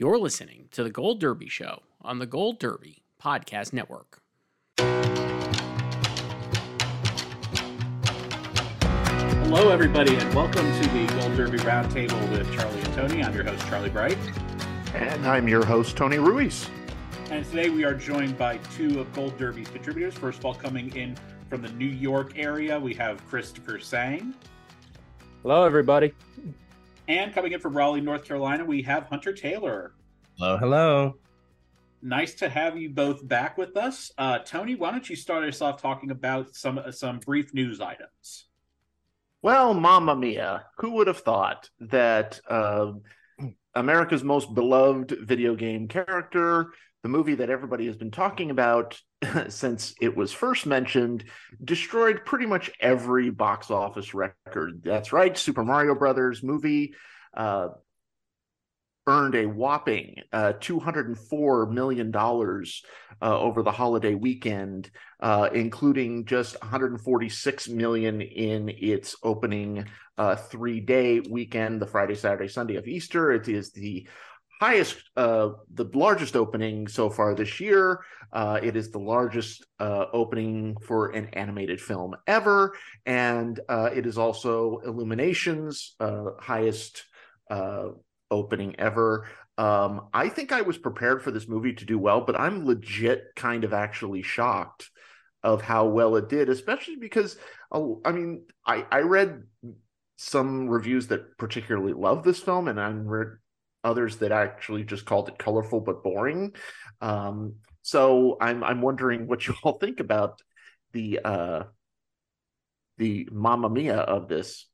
You're listening to the Gold Derby Show on the Gold Derby Podcast Network. Hello, everybody, and welcome to the Gold Derby Roundtable with Charlie and Tony. I'm your host, Charlie Bright. And I'm your host, Tony Ruiz. And today we are joined by two of Gold Derby's contributors. First of all, coming in from the New York area, we have Christopher Sang. Hello, everybody. And coming in from Raleigh, North Carolina, we have Hunter Taylor. Hello, hello. Nice to have you both back with us. Uh, Tony, why don't you start us off talking about some some brief news items? Well, Mamma Mia, who would have thought that uh, America's most beloved video game character, the movie that everybody has been talking about since it was first mentioned, destroyed pretty much every box office record. That's right, Super Mario Brothers movie uh, earned a whopping uh, $204 million uh, over the holiday weekend, uh, including just 146 million in its opening uh, three-day weekend, the Friday, Saturday, Sunday of Easter. It is the highest, uh, the largest opening so far this year. Uh, it is the largest uh, opening for an animated film ever, and uh, it is also Illumination's uh, highest uh, opening ever. Um, I think I was prepared for this movie to do well, but I'm legit kind of actually shocked of how well it did, especially because I mean, I, I read some reviews that particularly love this film, and I read others that actually just called it colorful but boring. Um, so I'm I'm wondering what you all think about the uh, the Mamma Mia of this.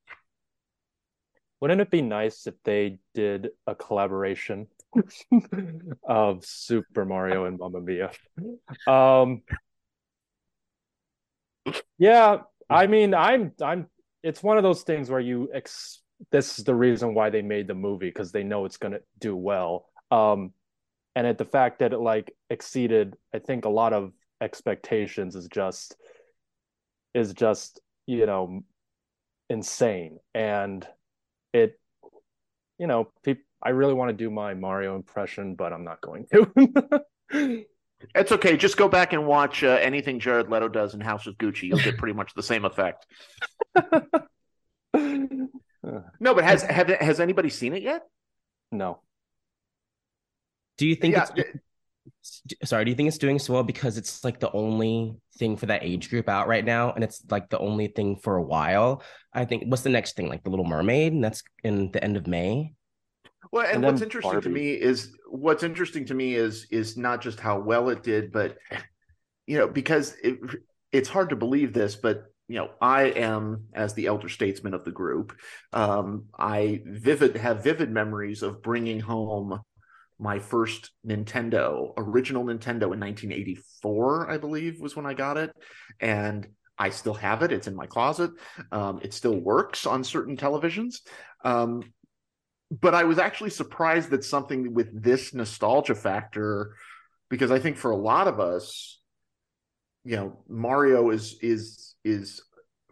Wouldn't it be nice if they did a collaboration of Super Mario and Mamma Mia? Um, yeah, I mean, I'm I'm. It's one of those things where you ex- this is the reason why they made the movie because they know it's gonna do well. Um, and at the fact that it like exceeded, I think a lot of expectations is just is just you know insane, and it you know pe- I really want to do my Mario impression, but I'm not going to. It's okay. Just go back and watch uh, anything Jared Leto does in House of Gucci. You'll get pretty much the same effect. No, but has have has anybody seen it yet? no. Do you think Yeah, it's sorry, do you think it's doing so well because it's like the only thing for that age group out right now and it's like the only thing for a while? I think what's the next thing? Like the Little Mermaid, and that's in the end of May. Well, and, And what's then interesting to me is what's interesting to me is is not just how well it did, but you know, because it, it's hard to believe this, but you know, I am as the elder statesman of the group. Um, I vivid have vivid memories of bringing home my first Nintendo, original Nintendo in 1984, I believe was when I got it, and I still have it. It's in my closet. Um, it still works on certain televisions. Um, but I was actually surprised that something with this nostalgia factor, because I think for a lot of us, you know, Mario is is is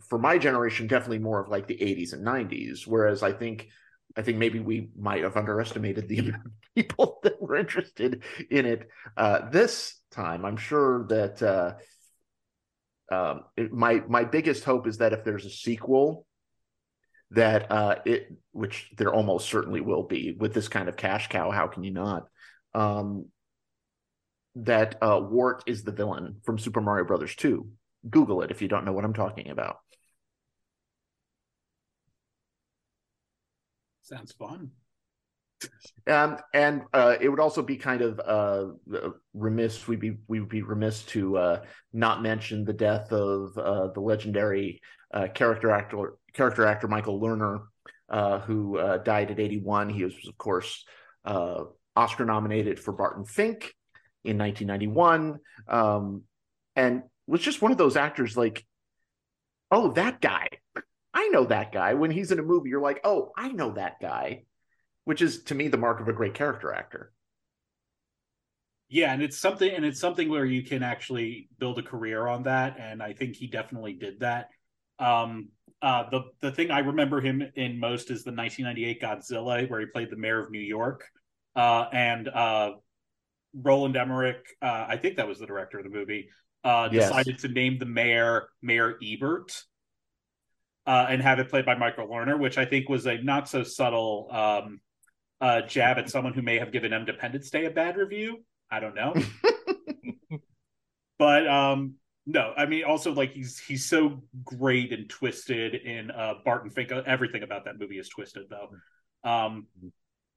for my generation definitely more of like the 80s and 90s, whereas I think I think maybe we might have underestimated the amount of people that were interested in it uh, this time. I'm sure that uh, um, it, my my biggest hope is that if there's a sequel, that uh, it which there almost certainly will be with this kind of cash cow. How can you not? Um, that uh, Wart is the villain from Super Mario Brothers 2. Google it if you don't know what I'm talking about. Sounds fun. Um, and uh, it would also be kind of uh, remiss. We'd be we would be remiss to uh, not mention the death of uh, the legendary uh, character actor character actor Michael Lerner, uh, who uh, died at 81. He was, of course, uh, Oscar nominated for Barton Fink in 1991, um, and was just one of those actors like, oh, that guy. I know that guy. When he's in a movie, you're like, oh, I know that guy which is to me the mark of a great character actor. Yeah, and it's something and it's something where you can actually build a career on that, and I think he definitely did that. Um, uh, the the thing I remember him in most is the 1998 Godzilla, where he played the mayor of New York. uh, and uh, Roland Emmerich, uh, I think that was the director of the movie, uh, Yes. decided to name the mayor Mayor Ebert. Uh, and have it played by Michael Lerner, which I think was a not so subtle um, uh, jab at someone who may have given Independence Day a bad review. I don't know. but um no i mean also like he's he's so great and twisted in uh barton fink everything about that movie is twisted though um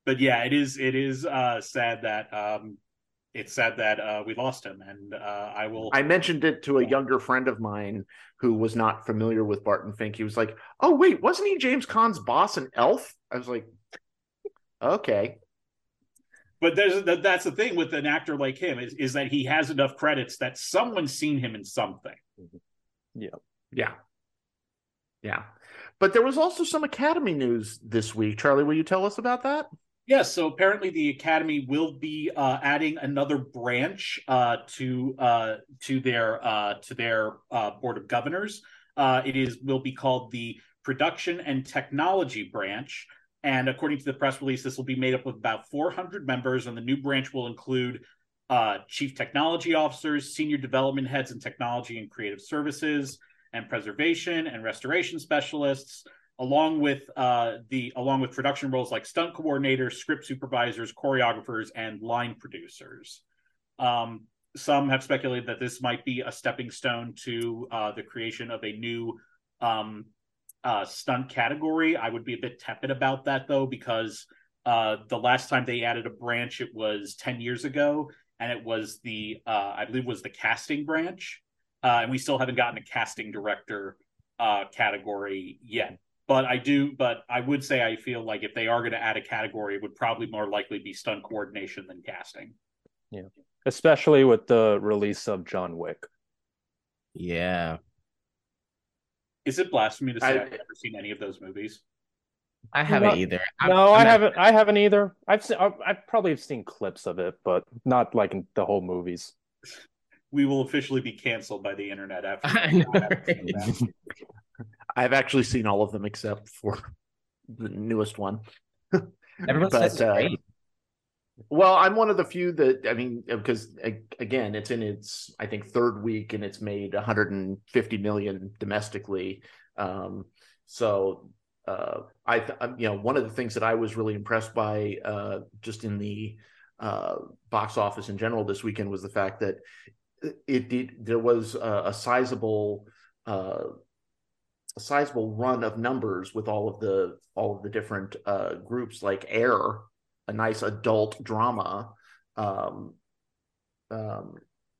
but yeah it is it is uh sad that um it's sad that uh we lost him and uh i will I mentioned it to a younger friend of mine who was not familiar with Barton Fink. He was like, "Oh wait, wasn't he James Caan's boss in Elf?" I was like, "Okay." but there's that's the thing with an actor like him is is that he has enough credits that someone's seen him in something Yeah. Yeah. Yeah. But there was also some Academy news this week. Charlie, will you tell us about that? Yes, so apparently the academy will be uh, adding another branch uh, to uh, to their uh, to their uh, board of governors. Uh, it is will be called the production and technology branch, and according to the press release, this will be made up of about 400 members, and the new branch will include chief technology officers, senior development heads in technology and creative services, and preservation and restoration specialists along with uh, the along with production roles like stunt coordinators, script supervisors, choreographers, and line producers. Um, some have speculated that this might be a stepping stone to uh, the creation of a new um, uh, stunt category. I would be a bit tepid about that though, because uh, the last time they added a branch, it was ten years ago, and it was the uh, I believe was the casting branch, uh, and we still haven't gotten a casting director category yet but I do, but I would say I feel like if they are going to add a category, it would probably more likely be stunt coordination than casting. Yeah. Especially with the release of John Wick. Yeah. Is it blasphemy to say I, I- have never seen any of those movies? I haven't No- either. I'm- no, I I'm not- haven't. I haven't either. I've seen. I've, I've probably seen clips of it, but not like in the whole movies. We will officially be canceled by the internet after. I've actually seen all of them except for the newest one. Everyone But, says uh. Well, I'm one of the few that I mean, because again, it's in its I think third week and it's made 150 million domestically. Um, so uh, I, th- you know, one of the things that I was really impressed by uh, just in the uh, box office in general this weekend was the fact that it did there was a, a sizable uh, a sizable run of numbers with all of the all of the different uh, groups like Air a nice adult drama. Um, um,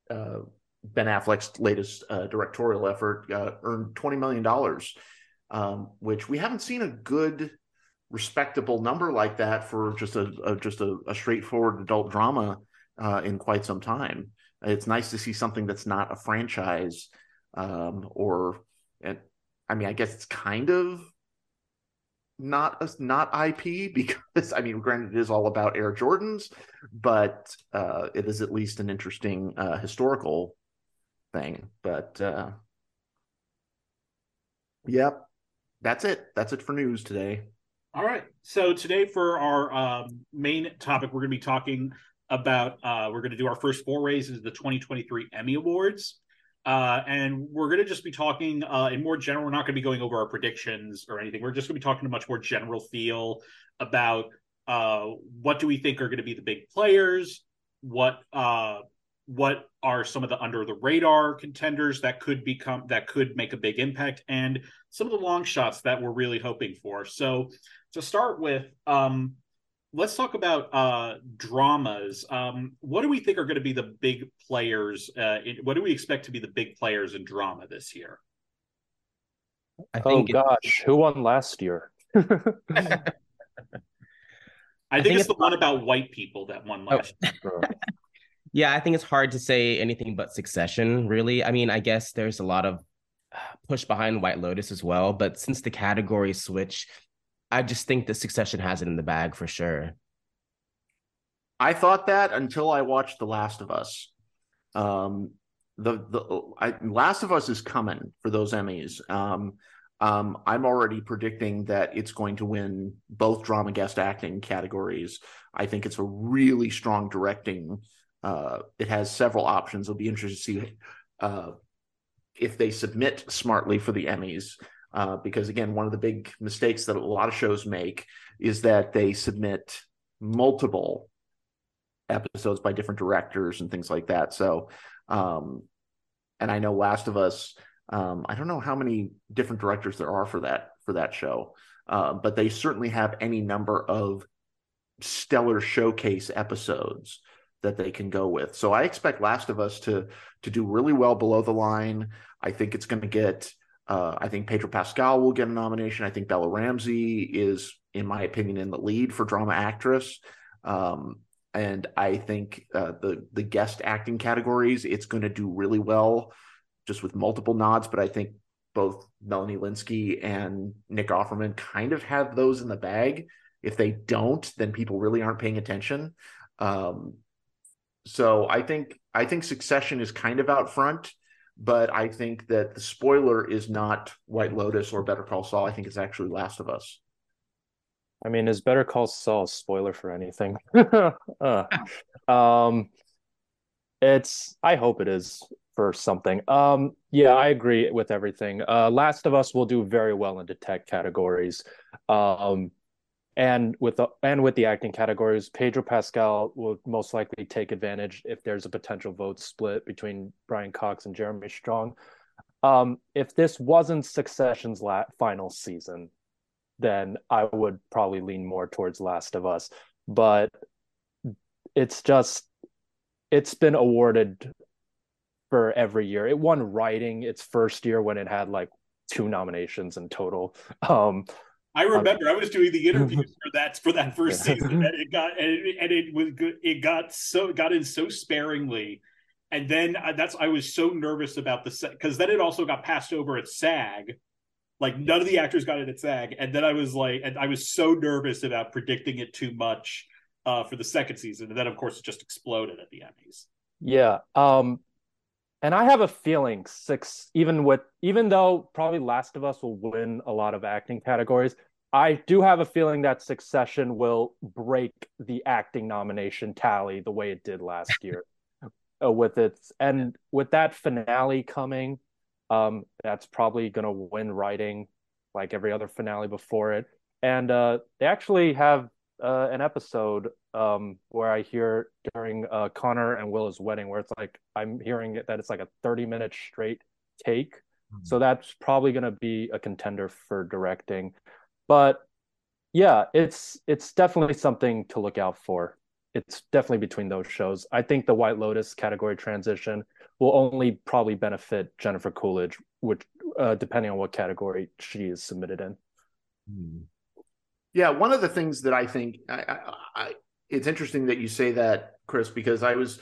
uh, Ben Affleck's latest uh, directorial effort uh, earned twenty million dollars, um, which we haven't seen a good, respectable number like that for just a, a just a, a straightforward adult drama uh, in quite some time. It's nice to see something that's not a franchise, um, or, and, I mean, I guess it's kind of not a, not IP because I mean, granted, it is all about Air Jordans, but uh, it is at least an interesting uh, historical thing. But uh, yep, that's it. That's it for news today. All right. So today for our um, main topic, we're going to be talking about. Uh, we're going to do our first forays into the 2023 Emmy Awards. Uh, and we're going to just be talking uh, in more general. We're not going to be going over our predictions or anything. We're just going to be talking a much more general feel about uh, what do we think are going to be the big players, what uh, what are some of the under the radar contenders that could become that could make a big impact, and some of the long shots that we're really hoping for. So to start with, um, let's talk about uh, dramas. Um, what do we think are going to be the big players? Uh, in, what do we expect to be the big players in drama this year? I Oh think it- gosh, who won last year? I, think, think it's it's the one about white people that won last. Year. Yeah, I think it's hard to say anything but Succession, really. I mean, I guess there's a lot of uh, push behind White Lotus as well, but since the category switch, I just think that Succession has it in the bag for sure. I thought that until I watched The Last of Us. Um, the the I, Last of Us is coming for those Emmys. Um, Um, I'm already predicting that it's going to win both drama guest acting categories. I think it's a really strong directing. Uh, it has several options. It'll be interesting to see uh, if they submit smartly for the Emmys. Uh, because again, one of the big mistakes that a lot of shows make is that they submit multiple episodes by different directors and things like that. So, um, and I know Last of Us. Um, I don't know how many different directors there are for that for that show, uh, but they certainly have any number of stellar showcase episodes that they can go with. So I expect Last of Us to to do really well below the line. I think it's going to get. Uh, I think Pedro Pascal will get a nomination. I think Bella Ramsey is, in my opinion, in the lead for drama actress. Um, and I think uh, the the guest acting categories, it's going to do really well, just with multiple nods. But I think both Melanie Lynskey and Nick Offerman kind of have those in the bag. If they don't, then people really aren't paying attention. Um, so I think I think Succession is kind of out front, but I think that the spoiler is not White Lotus or Better Call Saul. I think it's actually Last of Us. I mean, is Better Call Saul a spoiler for anything? uh, um, it's. I hope it is for something. Um, yeah, I agree with everything. Uh, Last of Us will do very well into tech categories. Um, and with the and with the acting categories, Pedro Pascal will most likely take advantage if there's a potential vote split between Brian Cox and Jeremy Strong. Um, if this wasn't Succession's la- final season, then I would probably lean more towards Last of Us. But it's just it's been awarded for every year. It won writing its first year when it had like two nominations in total. Um, I remember um, I was doing the interviews for that for that first season, and it got and it, and it was good. It got so got in so sparingly, and then uh, that's I was so nervous about the because then it also got passed over at SAG. Like none of the actors got it at SAG, and then I was like, and I was so nervous about predicting it too much uh, for the second season, and then of course it just exploded at the Emmys. Yeah, um, and I have a feeling six, even with even though probably Last of Us will win a lot of acting categories, I do have a feeling that Succession will break the acting nomination tally the way it did last year. uh, with its and with that finale coming, um, that's probably going to win writing, like every other finale before it. And uh, they actually have uh, an episode um, where I hear during uh, Connor and Willa's wedding, where it's like I'm hearing it, that it's like a 30 minute straight take. Mm-hmm. So that's probably going to be a contender for directing. But yeah, it's it's definitely something to look out for. It's definitely between those shows. I think the White Lotus category transition will only probably benefit Jennifer Coolidge, which uh, depending on what category she is submitted in. Hmm. Yeah, one of the things that I think I, I, I, it's interesting that you say that, Chris, because I was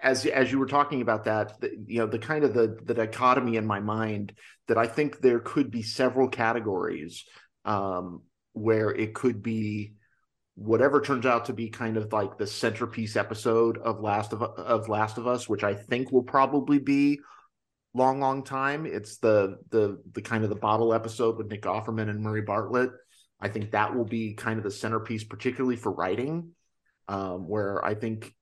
as as you were talking about that, the, you know, the kind of the the dichotomy in my mind that I think there could be several categories um, where it could be whatever turns out to be kind of like the centerpiece episode of Last of of Last of Us, which I think will probably be long, long time. It's the the the kind of the bottle episode with Nick Offerman and Murray Bartlett. I think that will be kind of the centerpiece, particularly for writing, um, where I think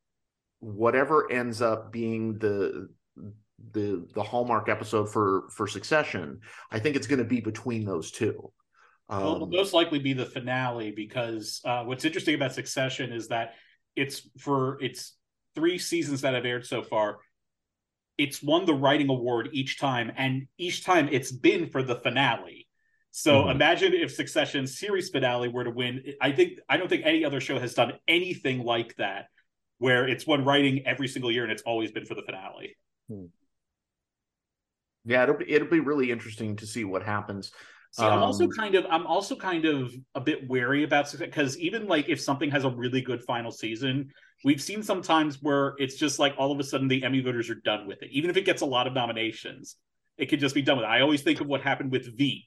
whatever ends up being the the the hallmark episode for for Succession, I think it's going to be between those two. Um, well, it'll most likely be the finale because uh, what's interesting about Succession is that it's for its three seasons that have aired so far. It's won the writing award each time, and each time it's been for the finale. So mm-hmm. imagine if Succession series finale were to win. I think I don't think any other show has done anything like that, where it's won writing every single year and it's always been for the finale. Hmm. Yeah, it'll be it'll be really interesting to see what happens. See, I'm also um, kind of I'm also kind of a bit wary about because even like if something has a really good final season, we've seen sometimes where it's just like all of a sudden the Emmy voters are done with it, even if it gets a lot of nominations, it could just be done with. It. I always think of what happened with Veep.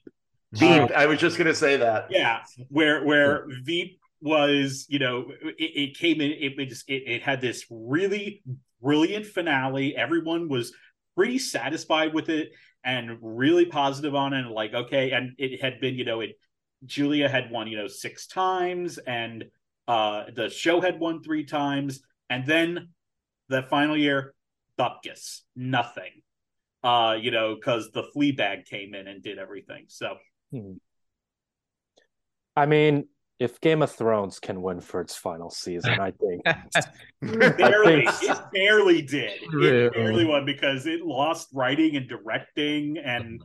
Veep, uh, I was just gonna say that. Yeah, where where yeah. Veep was, you know, it, it came in, it, it just it, it had this really brilliant finale. Everyone was pretty satisfied with it and really positive on it. Like, okay, and it had been, you know, it Julia had won, you know, six times, and uh the show had won three times, and then the final year, Bupkis, nothing. Uh, you know, because the Fleabag came in and did everything. So, Hmm. I mean, if Game of Thrones can win for its final season, I think barely, think- it barely did. It barely won because it lost writing and directing, and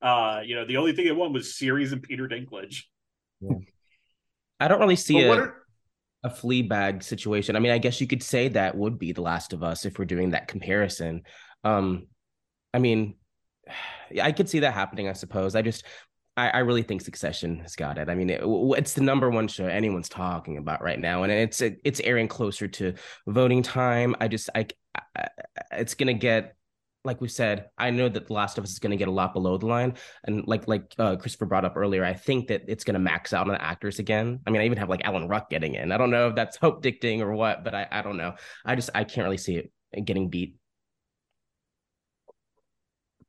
uh, you know, the only thing it won was series and Peter Dinklage. I don't really see But a, are, a flea bag situation. I mean, I guess you could say that would be The Last of Us if we're doing that comparison. Um, I mean, I could see that happening, I suppose. I just, I, I really think Succession has got it. I mean, it, it's the number one show anyone's talking about right now, and it's it's airing closer to voting time. I just, I, I it's gonna get. Like we said, I know that The Last of Us is going to get a lot below the line, and like like uh, Christopher brought up earlier, I think that it's going to max out on the actors again. I mean, I even have like Alan Ruck getting in. I don't know if that's hope dictating or what, but I I don't know. I just I can't really see it getting beat.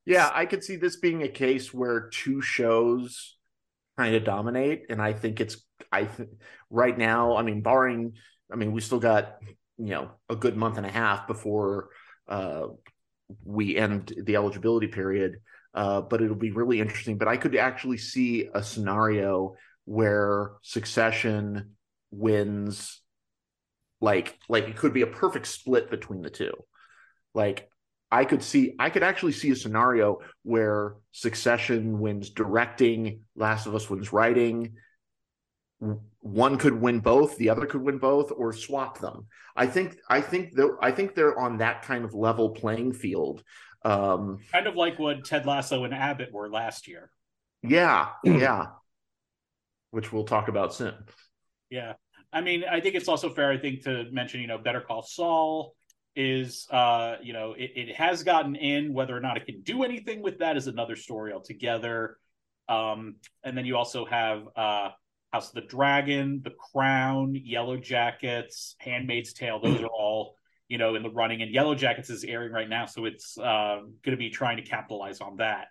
Yeah, I could see this being a case where two shows kind of dominate, and I think it's I think right now. I mean, barring, I mean, we still got you know a good month and a half before uh, we end the eligibility period. Uh, but it'll be really interesting. But I could actually see a scenario where Succession wins, like like it could be a perfect split between the two. Like I could see, I could actually see a scenario where Succession wins directing, Last of Us wins writing. One could win both, the other could win both, or swap them. I think, I think they're, I think they're on that kind of level playing field. Um, Kind of like what Ted Lasso and Abbott were last year. yeah, yeah. Which we'll talk about soon. Yeah. I mean, I think it's also fair, I think, to mention, you know, Better Call Saul is uh, you know, it, it has gotten in. Whether or not it can do anything with that is another story altogether. Um, and then you also have uh House of the Dragon, The Crown, Yellow Jackets, Handmaid's Tale. Those are all, you know, in the running. And Yellow Jackets is airing right now, so it's uh gonna be trying to capitalize on that.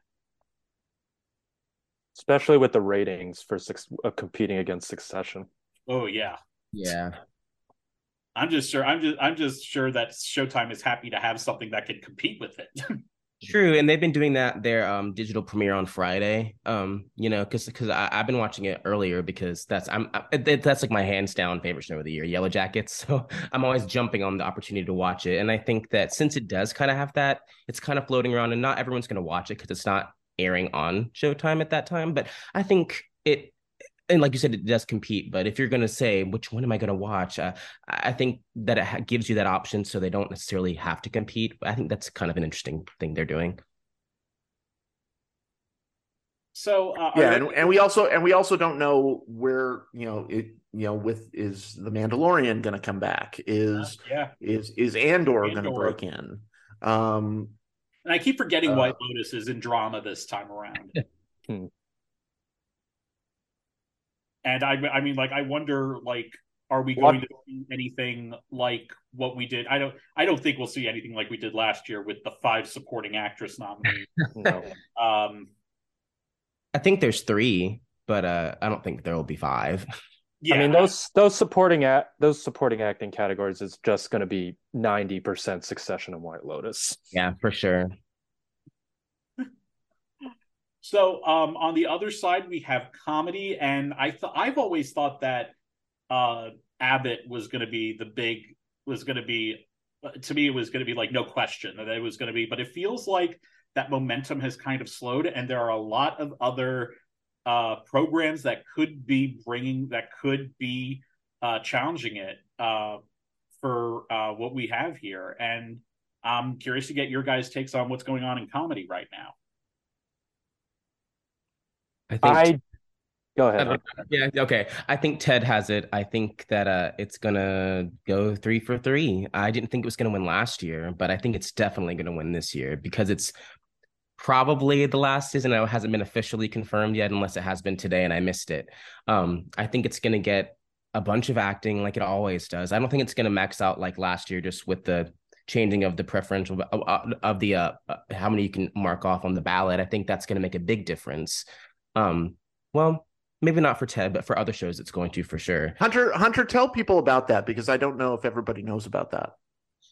especially with the ratings for six, uh, competing against Succession. Oh yeah. Yeah. I'm just sure I'm just I'm just sure that Showtime is happy to have something that can compete with it. True, and they've been doing that their um digital premiere on Friday. Um, you know, because because I've been watching it earlier because that's I'm I, that's like my hands down favorite show of the year, Yellow Jackets. So I'm always jumping on the opportunity to watch it, and I think that since it does kind of have that, it's kind of floating around, and not everyone's going to watch it because it's not airing on Showtime at that time. But I think it. And like you said, it does compete. But if you're going to say which one am I going to watch, uh, I think that it ha- gives you that option, so they don't necessarily have to compete. I think that's kind of an interesting thing they're doing. so uh, yeah, there- and, and we also and we also don't know where you know it you know with is the Mandalorian going to come back? Is yeah. is is Andor, going to break in? Um, And I keep forgetting Uh, White Lotus is in drama this time around. And I, I mean, like, I wonder, like, are we What- going to see anything like what we did? I don't, I don't think we'll see anything like we did last year with the five supporting actress nominees. No. um, I think there's three, but uh, I don't think there will be five. yeah, I mean those those supporting act those supporting acting categories is just going to be ninety percent Succession and White Lotus. Yeah, for sure. So um, on the other side, we have comedy, and I th- I've always thought that uh, Abbott was going to be the big was going to be uh, to me it was going to be like no question that it was going to be, but it feels like that momentum has kind of slowed, and there are a lot of other uh, programs that could be bringing that could be uh, challenging it uh, for uh, what we have here, and I'm curious to get your guys' takes on what's going on in comedy right now. I think. I go ahead. Uh, yeah, okay. I think Ted has it. I think that uh, it's gonna go three for three. I didn't think it was gonna win last year, but I think it's definitely gonna win this year because it's probably the last season. It hasn't been officially confirmed yet, unless it has been today and I missed it. Um, I think it's gonna get a bunch of acting like it always does. I don't think it's gonna max out like last year, just with the changing of the preferential of, of the uh, how many you can mark off on the ballot. I think that's going to make a big difference. Um, well, maybe not for Ted, but for other shows, it's going to for sure. Hunter, Hunter, tell people about that because I don't know if everybody knows about that.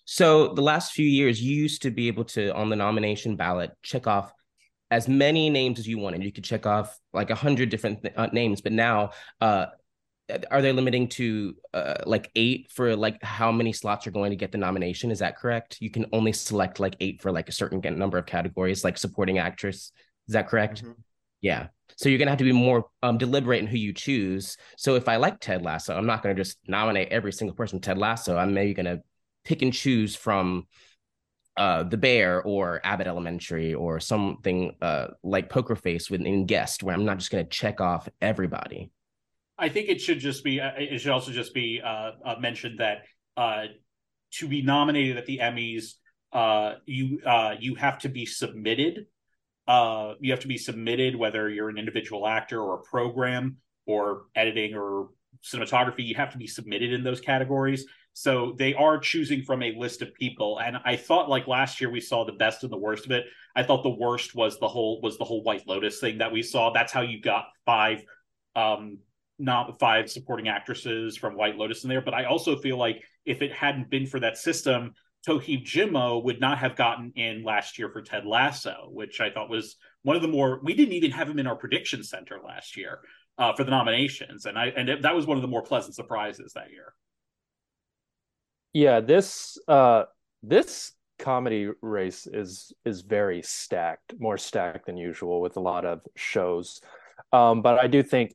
So the last few years, you used to be able to on the nomination ballot check off as many names as you wanted. You could check off like a hundred different th- uh, names, but now, uh, are they limiting to uh, like eight for like how many slots are going to get the nomination? Is that correct? You can only select like eight for like a certain number of categories, like supporting actress. Is that correct? Mm-hmm. Yeah. So you're gonna have to be more um, deliberate in who you choose. So if I like Ted Lasso, I'm not gonna just nominate every single person Ted Lasso. I'm maybe gonna pick and choose from uh, The Bear or Abbott Elementary or something uh, like Poker Face within Guest, where I'm not just gonna check off everybody. I think it should just be. Uh, it should also just be uh, uh, mentioned that uh, to be nominated at the Emmys, you you have to be submitted uh, you have to be submitted whether you're an individual actor or a program or editing or cinematography you have to be submitted in those categories. So they are choosing from a list of people. And i thought like last year we saw the best and the worst of it. I thought the worst was the whole was the whole white lotus thing that we saw. That's how you got five um not five supporting actresses from white lotus in there. But i also feel like if it hadn't been for that system Toheeb Jimoh would not have gotten in last year for Ted Lasso, which I thought was one of the more. We didn't even have him in our prediction center last year uh, for the nominations, and I and it, that was one of the more pleasant surprises that year. Yeah, this uh, this comedy race is is very stacked, more stacked than usual with a lot of shows. Um, but I do think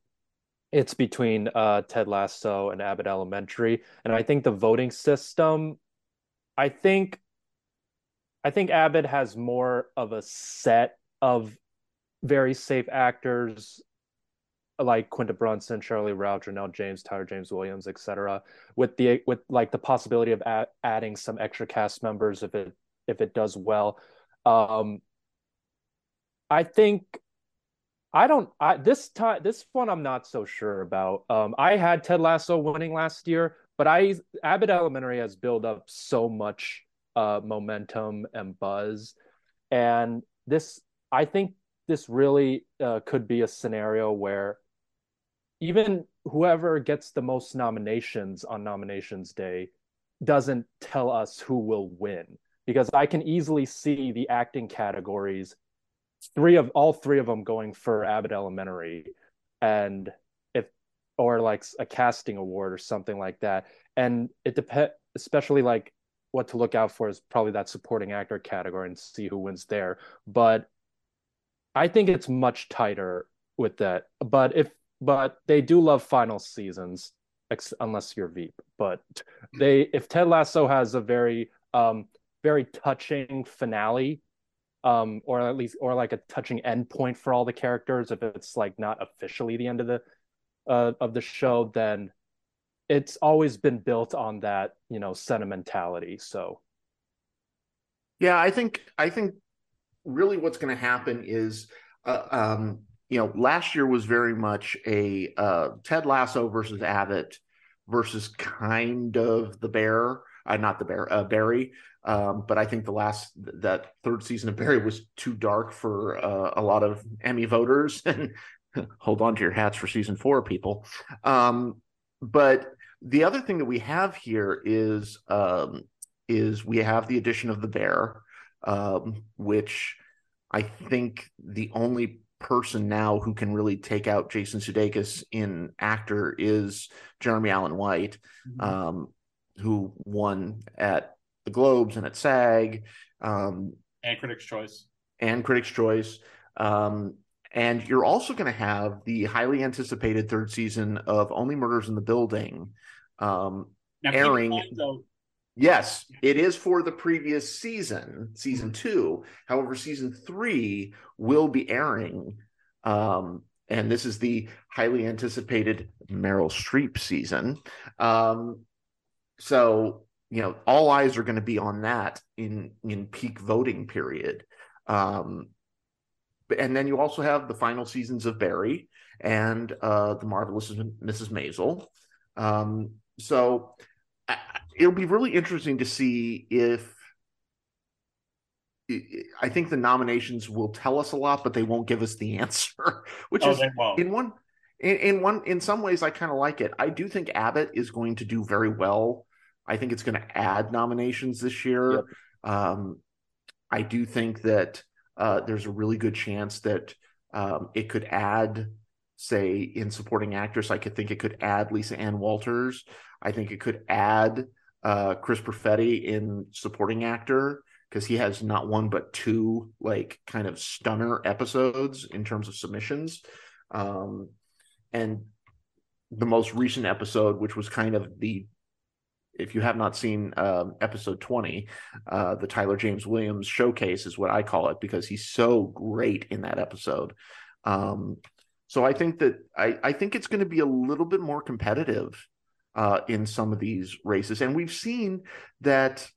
it's between uh, Ted Lasso and Abbott Elementary, and I think the voting system I think I think Abbott has more of a set of very safe actors like Quinta Brunson, Sheryl Lee Ralph, Janelle James, Tyler James Williams, etc. With the with like the possibility of adding some extra cast members if it if it does well. Um, I think I don't. I this time this one I'm not so sure about. Um, I had Ted Lasso winning last year, but I Abbott Elementary has built up so much uh, momentum and buzz, and this I think this really uh, could be a scenario where even whoever gets the most nominations on nominations day doesn't tell us who will win. Because I can easily see the acting categories, three of all three of them going for Abbott Elementary, and or like a casting award or something like that. And it depends, especially like what to look out for is probably that supporting actor category and see who wins there. But I think it's much tighter with that. But if but they do love final seasons, ex- unless you're Veep. But they if Ted Lasso has a very um very touching finale um, or at least or like a touching end point for all the characters if it's like not officially the end of the uh, of the show, then it's always been built on that you know sentimentality. So, yeah, I think I think really what's going to happen is, uh, um, you know, last year was very much a uh, Ted Lasso versus Abbott versus kind of the Bear, uh, not the Bear, uh, Barry. Um, but I think the last that third season of Barry was too dark for uh, a lot of Emmy voters, and hold on to your hats for season four, people. Um, but the other thing that we have here is um, is we have the addition of the bear, um, which I think the only person now who can really take out Jason Sudeikis in actor is Jeremy Allen White, mm-hmm. um, who won at the Globes and at SAG, um, and Critics' Choice, and Critics' Choice. Um, and you're also going to have the highly anticipated third season of Only Murders in the Building um, now, airing. Yes, it is for the previous season, season two. However, season three will be airing. Um, and this is the highly anticipated Meryl Streep season. Um, so, you know, all eyes are going to be on that in in peak voting period. Um, and then you also have the final seasons of Barry and uh, the marvelous Mrs. Maisel. Um, so I, it'll be really interesting to see if I think the nominations will tell us a lot, but they won't give us the answer, which Oh, is in one in, in one in some ways I kind of like it. I do think Abbott is going to do very well. I think it's going to add nominations this year. Yep. Um, I do think that uh, there's a really good chance that um, it could add, say, in supporting actress. I could think it could add Lisa Ann Walters. I think it could add uh, Chris Perfetti in supporting actor because he has not one but two like kind of stunner episodes in terms of submissions. Um, and the most recent episode, which was kind of the if you have not seen um, episode 20, uh, the Tyler James Williams showcase is what I call it because he's so great in that episode. Um, so I think that I, I think it's going to be a little bit more competitive uh, in some of these races. And we've seen that,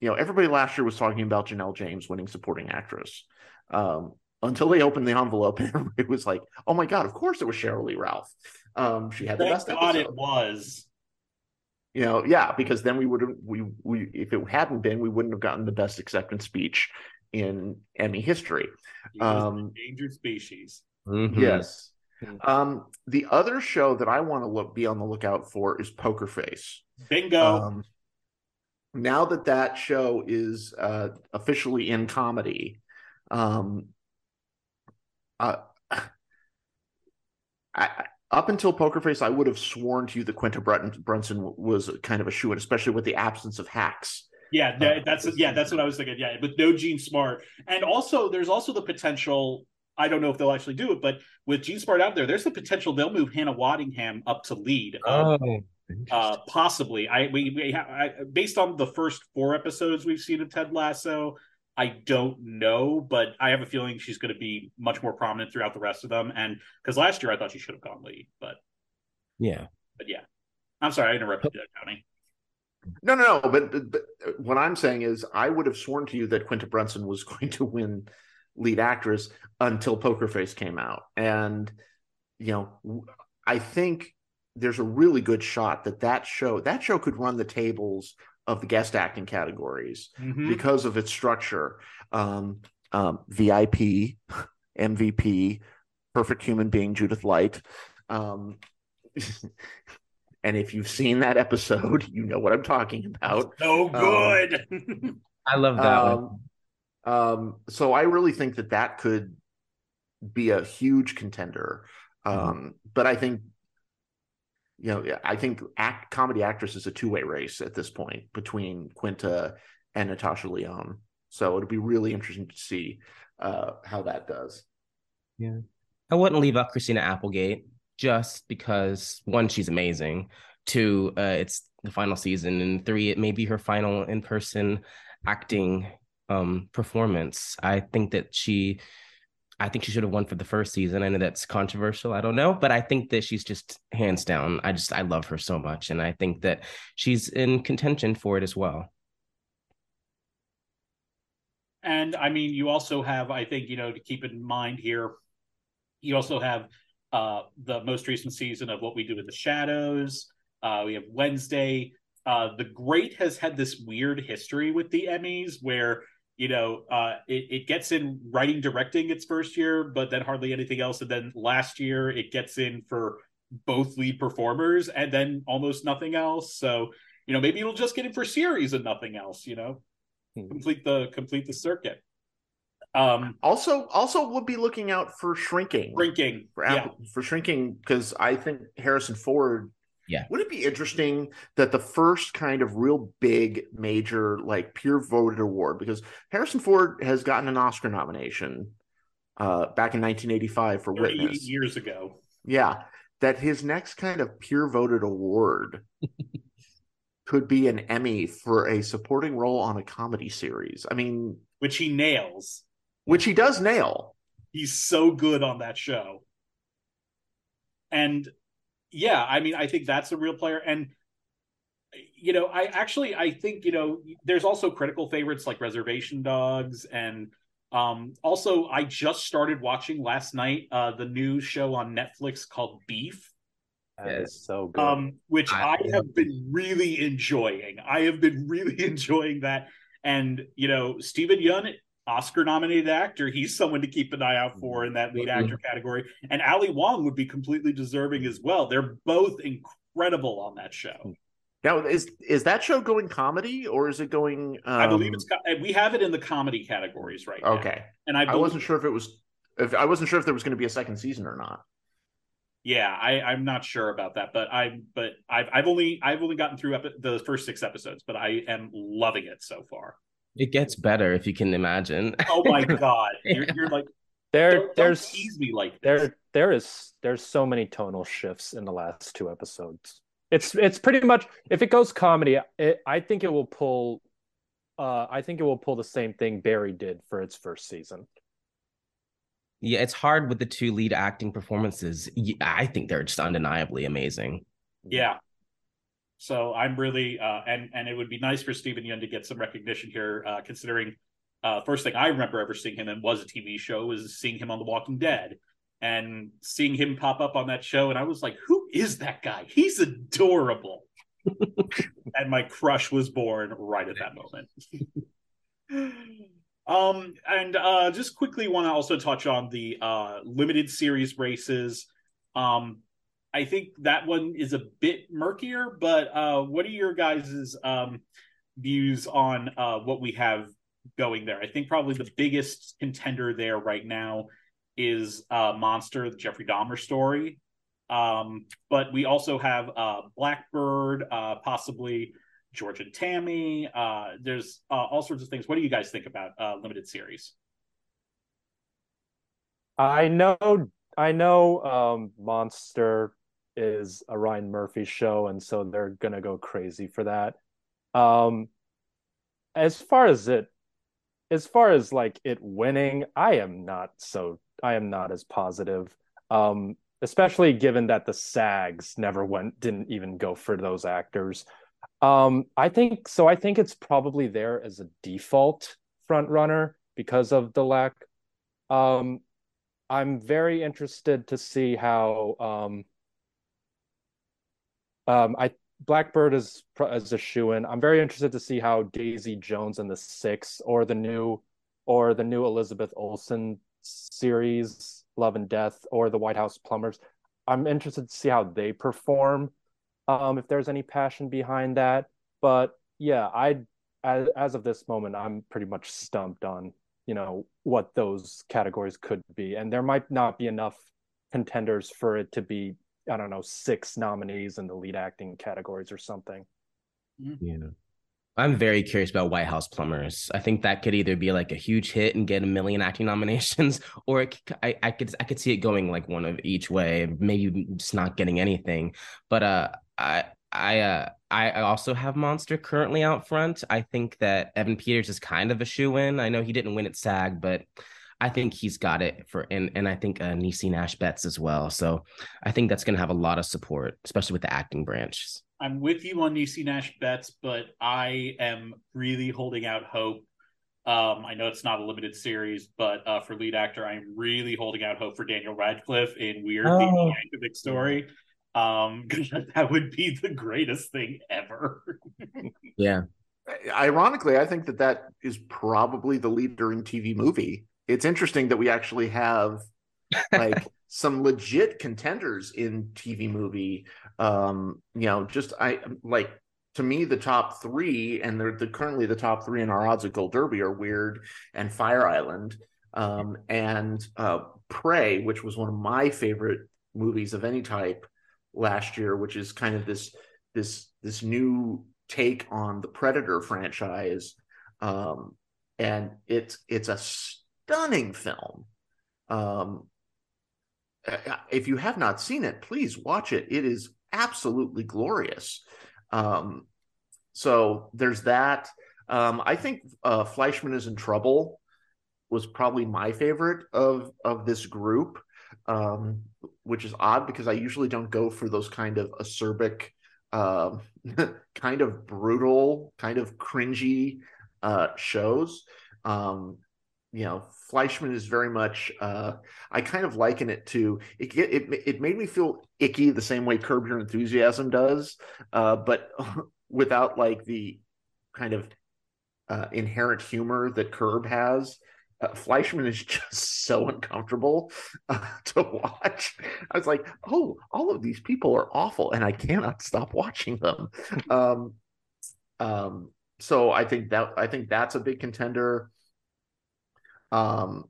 you know, everybody last year was talking about Janelle James winning supporting actress. Um, until they opened the envelope and everybody was like, oh my God, of course it was Sheryl Lee Ralph. Um, she had the Thank best God episode it was. You know yeah because then we would have we we if it hadn't been we wouldn't have gotten the best acceptance speech in emmy history He Um, endangered species. Mhm. yes Mhm. um the other show that i want to look be on the lookout for is poker face Bingo. um now that that show is uh officially in comedy um uh, I, I- up until Poker Face, I would have sworn to you that Quinta Brunson was kind of a shoe in, especially with the absence of hacks. Yeah, Uh, that- that's yeah, that's what I was thinking. Yeah, with no Jean Smart, and also there's also the potential. I don't know if they'll actually do it, but with Jean Smart out there, there's the potential they'll move Hannah Waddingham up to lead. Oh, uh, possibly. I we, we ha- I, based on the first four episodes we've seen of Ted Lasso. I don't know, but I have a feeling she's going to be much more prominent throughout the rest of them. And because last year I thought she should have gone lead, but yeah. but yeah, I'm sorry I interrupted you, Tony. No, no, no. But, but, but what I'm saying is, I would have sworn to you that Quinta Brunson was going to win lead actress until Poker Face came out, and you know, I think there's a really good shot that that show that show could run the tables of the guest acting categories Mhm. because of its structure. Um, um, VIP, MVP, Perfect Human Being, Judith Light. Um, and if you've seen that episode, you know what I'm talking about. So good. I love that one. Um, um, so I really think that that could be a huge contender. Um, but I think, you know, I think act comedy actress is a two way race at this point between Quinta and Natasha Lyonne. So it'll be really interesting to see uh, how that does. Yeah. I wouldn't leave out Christina Applegate just because one, she's amazing. Two, uh, it's the final season, and three, it may be her final in-person acting um, performance. I think that she, I think she should have won for the first season. I know that's controversial. I don't know, but I think that she's just hands down. I just I love her so much, and I think that she's in contention for it as well. And I mean, you also have, I think, you know, to keep in mind here, you also have uh, the most recent season of What We Do in the Shadows. Uh, we have Wednesday. Uh, the Great has had this weird history with the Emmys where, you know, uh, it, it gets in writing, directing its first year, but then hardly anything else. And then last year, it gets in for both lead performers and then almost nothing else. So, you know, maybe it'll just get in for series and nothing else, you know? Hmm. complete the complete the circuit. Um, Also, also we'll be looking out for shrinking. drinking, for yeah, for shrinking because I think Harrison Ford. Yeah. Would it be interesting that the first kind of real big major like peer voted award because Harrison Ford has gotten an Oscar nomination uh, back in 1985 for 38 Witness. years ago. Yeah, that his next kind of peer voted award could be an Emmy for a supporting role on a comedy series. I mean, which he nails. which he does nail. He's so good on that show. And yeah, I mean, I think that's a real player. And you know, I actually I think, you know, there's also critical favorites like Reservation Dogs and um also I just started watching last night uh the new show on Netflix called Beef. That is so good. um, which I- I, have been really enjoying. I have been really enjoying that. And you know, Steven Yeun Oscar nominated actor. He's someone to keep an eye out for in that lead actor category. And Ali Wong would be completely deserving as well. They're both incredible on that show. Now, is is that show going comedy or is it going? Um, I believe it's we have it in the comedy categories right now. okay. And I, I wasn't sure if it was. If I wasn't sure if there was going to be a second season or not. Yeah, I, I'm not sure about that, but I but I've I've only I've only gotten through epi- the first six episodes, but I am loving it so far. It gets better if you can imagine. Oh my god, you're, you're like There, don't, don't there's tease me like this. there, there is there's so many tonal shifts in the last two episodes. It's it's pretty much if it goes comedy, it, I think it will pull. Uh, I think it will pull the same thing Barry did for its first season. Yeah, it's hard with the two lead acting performances. I think they're just undeniably amazing. Yeah. So I'm really uh and and it would be nice for Steven Yeun to get some recognition here, uh considering uh first thing I remember ever seeing him in was a TV show was seeing him on The Walking Dead and seeing him pop up on that show and I was like, who is that guy? He's adorable. and my crush was born right at that moment. um and uh just quickly want to also touch on the uh limited series races. Um I think that one is a bit murkier, but uh, what are your guys' um, views on uh, what we have going there? I think probably the biggest contender there right now is uh, Monster, the Jeffrey Dahmer story. Um, but we also have uh, Blackbird, uh, possibly George and Tammy. Uh, there's all sorts of things. What do you guys think about limited series? I know, I know. Um, Monster is a Ryan Murphy show, and so they're gonna go crazy for that. Um, as far as it, as far as like it winning, I am not so. I am not as positive. Um, especially given that the SAGs never went, didn't even go for those actors. Um, I think so. I think it's probably there as a default front runner because of the lack. Um, I'm very interested to see how um, um, I Blackbird is as a shoe in. I'm very interested to see how Daisy Jones and the Six or the new or the new Elizabeth Olsen series, Love and Death, or the White House Plumbers. I'm interested to see how they perform. Um, if there's any passion behind that, but yeah, I as, as of this moment, I'm pretty much stumped on you know what those categories could be, and there might not be enough contenders for it to be I don't know, six nominees in the lead acting categories or something. Yeah. I'm very curious about White House Plumbers. I think that could either be like a huge hit and get a million acting nominations, or it, c- I, I could I could see it going like one of each way. Maybe just not getting anything. But uh, I I uh I I also have Monster currently out front. I think that Evan Peters is kind of a shoe in. I know he didn't win at SAG, but I think he's got it for and and I think uh, Niecy Nash-Betts as well. So I think that's going to have a lot of support, especially with the acting branch. I'm with you on Niecy Nash-Betts, but I am really holding out hope. Um, I know it's not a limited series, but uh, for lead actor, I'm really holding out hope for Daniel Radcliffe in Weird, Oh. the Yankovic story. Um, 'cause that would be the greatest thing ever. Yeah. Ironically, I think that that is probably the leader in TV movie. It's interesting that we actually have like some legit contenders in TV movie. Um, you know, just I like to me the top three, and they're the, currently the top three in our odds of Gold Derby are Weird and Fire Island, um, and uh, Prey, which was one of my favorite movies of any type last year, which is kind of this this this new take on the Predator franchise, um, and it's it's a stunning film. Um, if you have not seen it, please watch it. It is absolutely glorious. Um, so there's that. Um, I think uh, Fleishman is in trouble was probably my favorite of of this group, um, which is odd because I usually don't go for those kind of acerbic, uh, kind of brutal, kind of cringy uh, shows. Um, you know, Fleishman is very much. Uh, I kind of liken it to it. It it made me feel icky the same way Curb Your Enthusiasm does, uh, but without like the kind of uh, inherent humor that Curb has. Uh, Fleishman is just so uncomfortable uh, to watch. I was like, oh, all of these people are awful, and I cannot stop watching them. Um, um, so I think that I think that's a big contender. Um,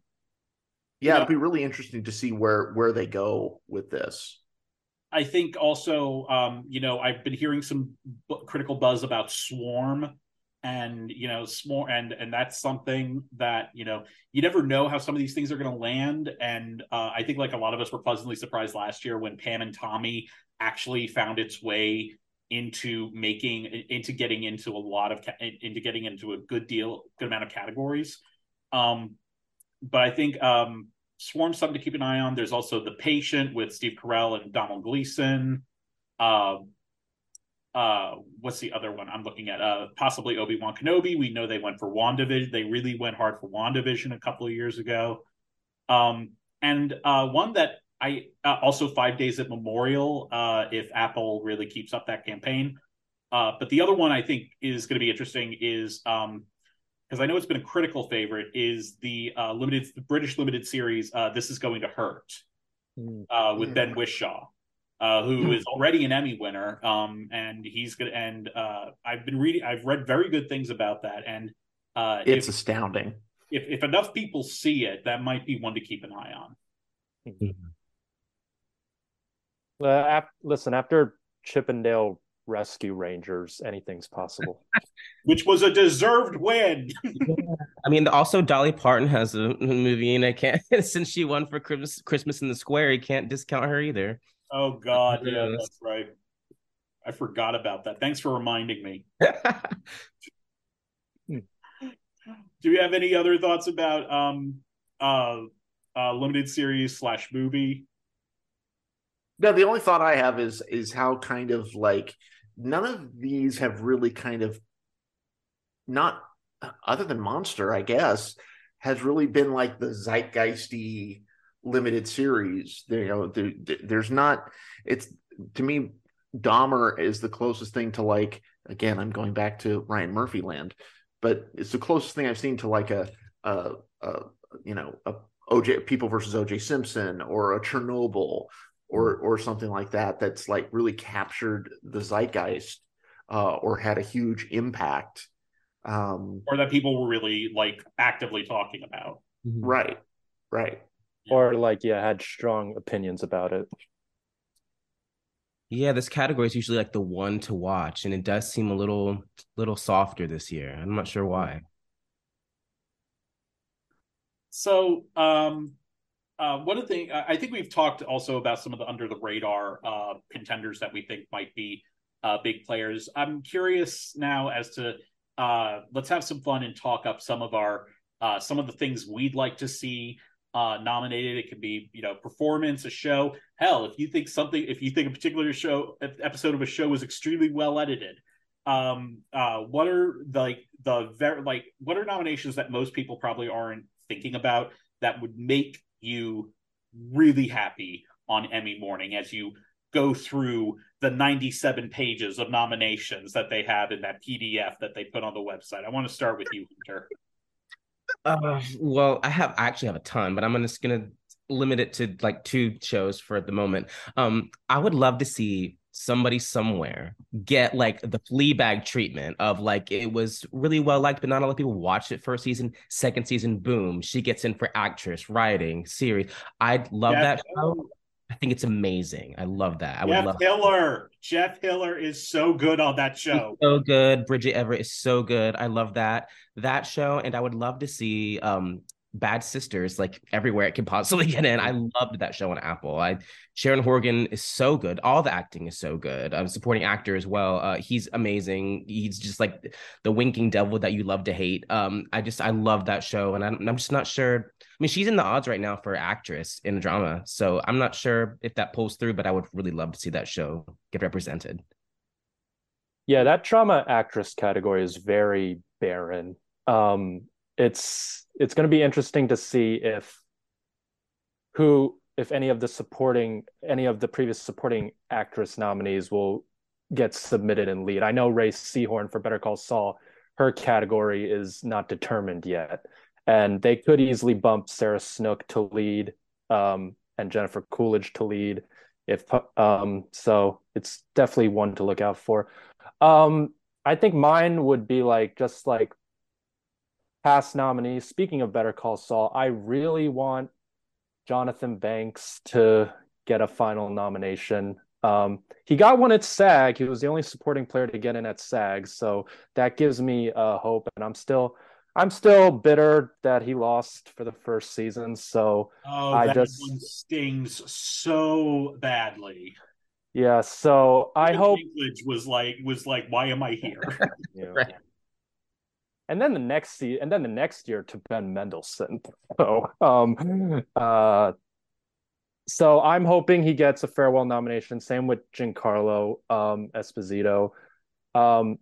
yeah, it'll be really interesting to see where where they go with this. I think also, um, you know, I've been hearing some b- critical buzz about Swarm, and you know, Swarm, and and that's something that you know you never know how some of these things are going to land. And uh, I think like a lot of us were pleasantly surprised last year when Pam and Tommy actually found its way into making into getting into a lot of ca- into getting into a good deal good amount of categories. Um, but I think um, Swarm's something to keep an eye on. There's also The Patient with Steve Carell and Domhnall Gleeson. Uh, uh, what's the other one I'm looking at? Uh, possibly Obi Wan Kenobi. We know they went for WandaVision. They really went hard for WandaVision a couple of years ago. Um, and uh, one that I uh, also Five Days at Memorial. Uh, if Apple really keeps up that campaign. Uh, but the other one I think is going to be interesting is um, because I know it's been a critical favorite, is the uh, limited the British limited series. Uh, this is going to hurt Mm. uh, with Mm. Ben Whishaw, uh, who Hmm. already an Emmy winner. Um, and he's gonna and uh, I've been reading, I've read very good things about that. And uh, It's if, astounding. if if enough people see it, that might be one to keep an eye on. Uh, ap- listen, after Chip 'n Dale Rescue Rangers, anything's possible. Which was a deserved win. I mean, also Dolly Parton has a movie, and I can't since she won for Christmas Christmas in the Square, you can't discount her either. oh God, yeah, that's right. I forgot about that. Thanks for reminding me. Do you have any other thoughts about um uh uh limited series slash movie? No, the only thought I have is is how kind of like none of these have really kind of not other than Monster, I guess, has really been like the zeitgeisty limited series. You know, there, there's not. It's to me, Dahmer is the closest thing to like. Again, I'm going back to Ryan Murphy land, but it's the closest thing I've seen to like a, a, a you know, a OJ People versus OJ Simpson or a Chernobyl or or something like that. That's like really captured the zeitgeist uh, or had a huge impact. Um, Or that people were really like actively talking about? right, right. or like, yeah, had strong opinions about it. Yeah, this category is usually like the one to watch, and it does seem a little little softer this year. I'm not sure why. So, um, uh, one of the things I think we've talked also about some of the under the radar uh, contenders that we think might be uh, big players. I'm curious now as to uh, let's have some fun and talk up some of our uh, some of the things we'd like to see uh, nominated. It could be you know performance, a show. Hell, if you think something, if you think a particular show episode of a show was extremely well edited, um, what are the, like the very like what are nominations that most people probably aren't thinking about that would make you really happy on Emmy morning as you go through the 97 pages of nominations that they have in that PDF that they put on the website. I want to start with you, Hunter. Uh, well, I have I actually have a ton, but I'm just gonna limit it to like two shows for the moment. Um, I would love to see somebody somewhere get like the Fleabag treatment of like it was really well liked, but not a lot of people watched it first season. Second season, boom, she gets in for actress, writing, series. I'd love Jeff that show. I think it's amazing. I love that. I would love Hiller. Jeff Hiller is so good on that show. so good. Bridget Everett is so good. I love that that show, and I would love to see um Bad Sisters like everywhere it can possibly get in. I loved that show on Apple. I Sharon Horgan is so good. All the acting is so good. I'm supporting actor as well. Uh, he's amazing. He's just like the winking devil that you love to hate. Um, I just I love that show, and I'm, I'm just not sure. I mean, she's in the odds right now for actress in a drama, so I'm not sure if that pulls through. But I would really love to see that show get represented. Yeah, that drama actress category is very barren. Um, it's it's going to be interesting to see if who, if any of the supporting, any of the previous supporting actress nominees will get submitted in lead. I know Rhea Seehorn for Better Call Saul, her category is not determined yet, and they could easily bump Sarah Snook to lead, um, and Jennifer Coolidge to lead. If um, so, it's definitely one to look out for. Um, I think mine would be like just like past nominees. Speaking of Better Call Saul, I really want Jonathan Banks to get a final nomination. Um, he got one at SAG. He was the only supporting player to get in at SAG, so that gives me uh, hope. And I'm still, I'm still bitter that he lost for the first season. So oh, I that just one stings so badly. yeah. So I hope. Dinklage was like was like, why am I here? Yeah. Right. And then the next se- and then the next year to Ben Mendelsohn. So um uh so I'm hoping he gets a farewell nomination. Same with Giancarlo um Esposito. Um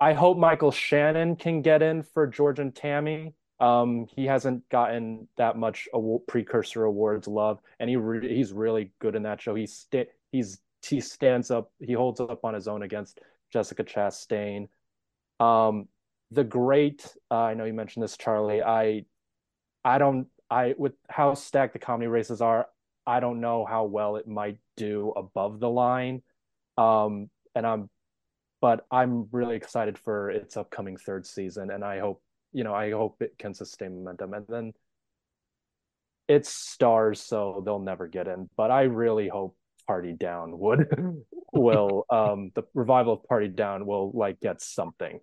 I hope Michael Shannon can get in for George and Tammy. Um he hasn't gotten that much awa- precursor awards love and he re- he's really good in that show. He's sta- he's he stands up, he holds up on his own against Jessica Chastain. Um the great uh, i know you mentioned this charlie. I i don't i with how stacked the comedy races are i don't know how well it might do above the line. Um and i'm but i'm really excited for its upcoming third season and i hope you know i hope it can sustain momentum. And then it's stars so they'll never get in but i really hope party down would will um the revival of party down will like get something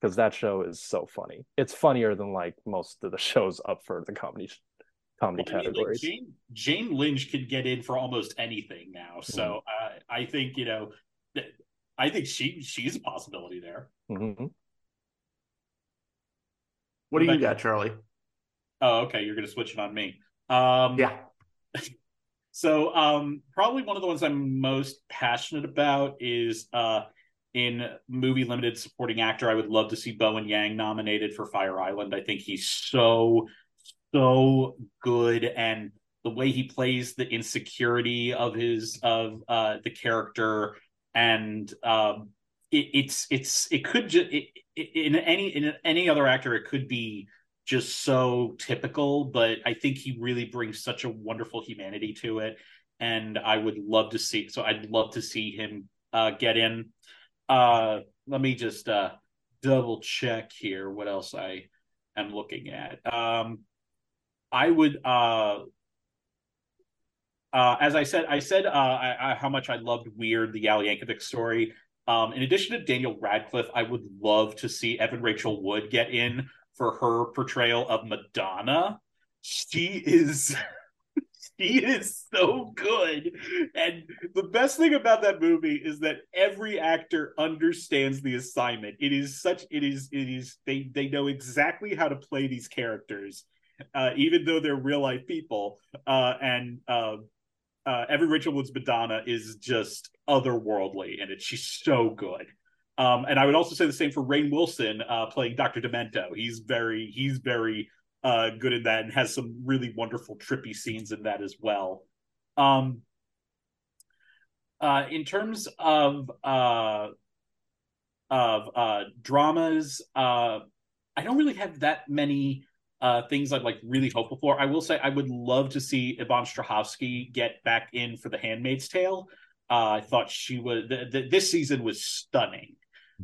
because that show is so funny. It's funnier than like most of the shows up for the comedy comedy I mean, like, categories. Jane, Jane Lynch could get in for almost anything now. So uh, I think you know, I think she she's a possibility there. Mhm. What do you got, Charlie? Oh, okay, you're gonna switch it on me. Um, Yeah. So um probably one of the ones I'm most passionate about is uh in movie limited supporting actor. I would love to see Bowen Yang nominated for Fire Island. I think he's so so good and the way he plays the insecurity of his of uh the character and um it, it's it's it could just in any in any other actor it could be just so typical, but I think he really brings such a wonderful humanity to it. And I would love to see so I'd love to see him uh get in. Uh let me just uh double check here what else I am looking at. Um I would uh uh, as I said, I said uh, I, I, how much I loved Weird, the Al Yankovic story. Um, in addition to Daniel Radcliffe, I would love to see Evan Rachel Wood get in for her portrayal of Madonna. She is she is so good. And the best thing about that movie is that every actor understands the assignment. It is such it is it is they they know exactly how to play these characters. Uh, even though they're real life people, uh, and uh, uh, Evan Rachel Wood's Madonna is just otherworldly, and it she's so good. Um, and I would also say the same for Rainn Wilson uh, playing Dr. Demento. He's very he's very uh, good in that and has some really wonderful trippy scenes in that as well. Um, uh, in terms of uh, of uh, dramas, uh, I don't really have that many uh, things I'm like really hopeful for. I will say I would love to see Yvonne Strahovski get back in for The Handmaid's Tale. I thought she was th- th- this season was stunning.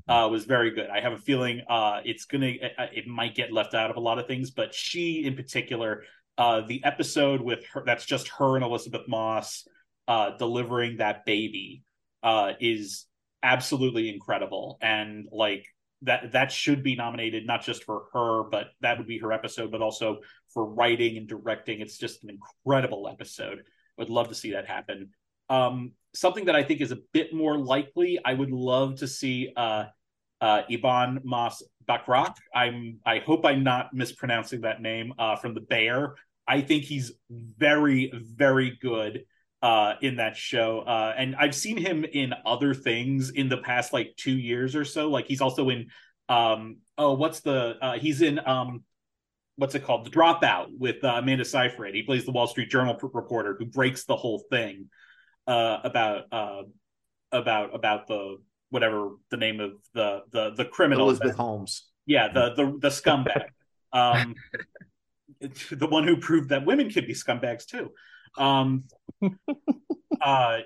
Uh, was very good. I have a feeling uh, it's gonna it, it might get left out of a lot of things, but she in particular, uh, the episode with her that's just her and Elisabeth Moss uh, delivering that baby uh, is absolutely incredible, and like that that should be nominated not just for her, but that would be her episode, but also for writing and directing. It's just an incredible episode. Would love to see that happen. Um, something that I think is a bit more likely, I would love to see uh, uh, Iban Mas Bakrak. I'm I hope I'm not mispronouncing that name uh, from the Bear. I think he's very very good uh, in that show, uh, and I've seen him in other things in the past like two years or so. Like he's also in um, oh what's the uh, he's in um, what's it called the Dropout with uh, Amanda Seyfried. He plays the Wall Street Journal reporter who breaks the whole thing uh, about uh, about about the whatever the name of the the the criminal Elizabeth Holmes. Yeah, the the the scumbag. Um, the one who proved that women could be scumbags too. Um, uh, I,